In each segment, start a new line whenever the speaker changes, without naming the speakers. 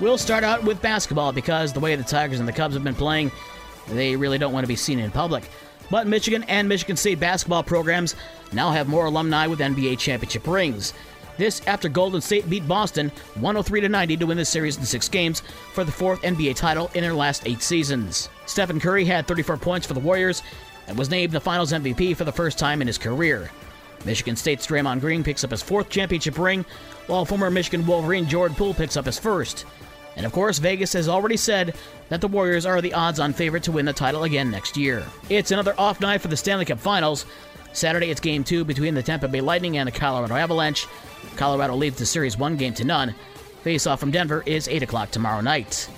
We'll start out with basketball because the way the Tigers and the Cubs have been playing, they really don't want to be seen in public. But Michigan and Michigan State basketball programs now have more alumni with NBA championship rings. This after Golden State beat Boston 103 to 90 to win the series in six games for the fourth NBA title in their last eight seasons. Stephen Curry had 34 points for the Warriors and was named the Finals MVP for the first time in his career. Michigan State's Draymond Green picks up his fourth championship ring, while former Michigan Wolverine Jordan Poole picks up his first. And of course, Vegas has already said that the Warriors are the odds on favorite to win the title again next year. It's another off night for the Stanley Cup Finals. Saturday, it's game two between the Tampa Bay Lightning and the Colorado Avalanche. Colorado leads the series one game to none. Face off from Denver is 8 o'clock tomorrow night.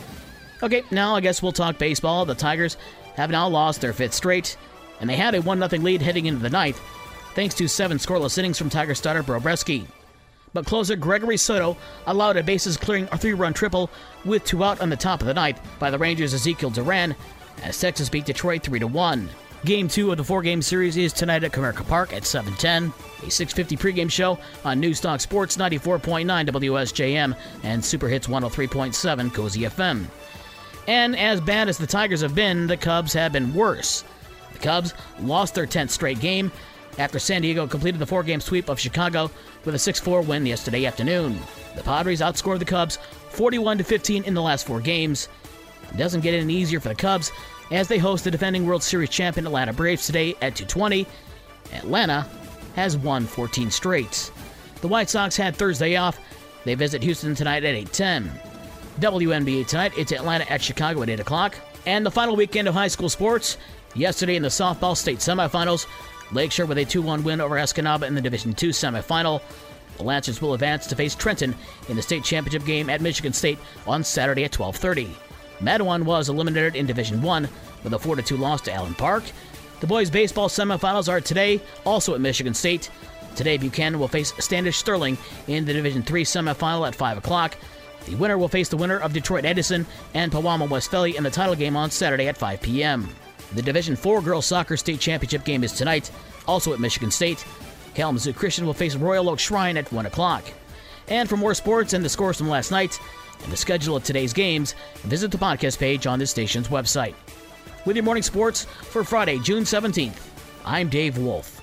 Okay, now I guess we'll talk baseball. The Tigers have now lost their fifth straight, and they had a 1 0 lead heading into the ninth, thanks to seven scoreless innings from Tiger starter Beau Brieske but closer Gregory Soto allowed a bases clearing three run triple with two out on the top of the ninth by the Rangers' Ezequiel Duran as Texas beat Detroit 3 1. Game two of the four game series is tonight at Comerica Park at 7:10. A 6:50 pregame show on Newstalk Sports 94.9 WSJM and Super Hits 103.7 Cozy FM. And as bad as the Tigers have been, the Cubs have been worse. The Cubs lost their 10th straight game after San Diego completed the four game sweep of Chicago with a 6 4 win yesterday afternoon. The Padres outscored the Cubs 41 15 in the last four games. It doesn't get any easier for the Cubs as they host the defending World Series champion Atlanta Braves today at 2:20. Atlanta has won 14 straight. The White Sox had Thursday off. They visit Houston tonight at 8:10. WNBA tonight, it's Atlanta at Chicago at 8 o'clock. And the final weekend of high school sports. Yesterday in the softball state semifinals, Lakeshore with a 2 1 win over Escanaba in the Division II semifinal. The Lancers will advance to face Trenton in the state championship game at Michigan State on Saturday at 12:30. Mattawan was eliminated in Division 1 with a 4-2 loss to Allen Park. The boys baseball semifinals are today, also at Michigan State. Today, Buchanan will face Standish Sterling in the Division 3 semifinal at 5 o'clock. The winner will face the winner of Detroit Edison and Pewamo-Westphalia in the title game on Saturday at 5 p.m. The Division 4 Girls Soccer State Championship game is tonight, also at Michigan State. Kalamazoo Christian will face Royal Oak Shrine at 1 o'clock. And for more sports and the scores from last night and the schedule of today's games, visit the podcast page on this station's website. With your morning sports for Friday, June 17th, I'm Dave Wolf.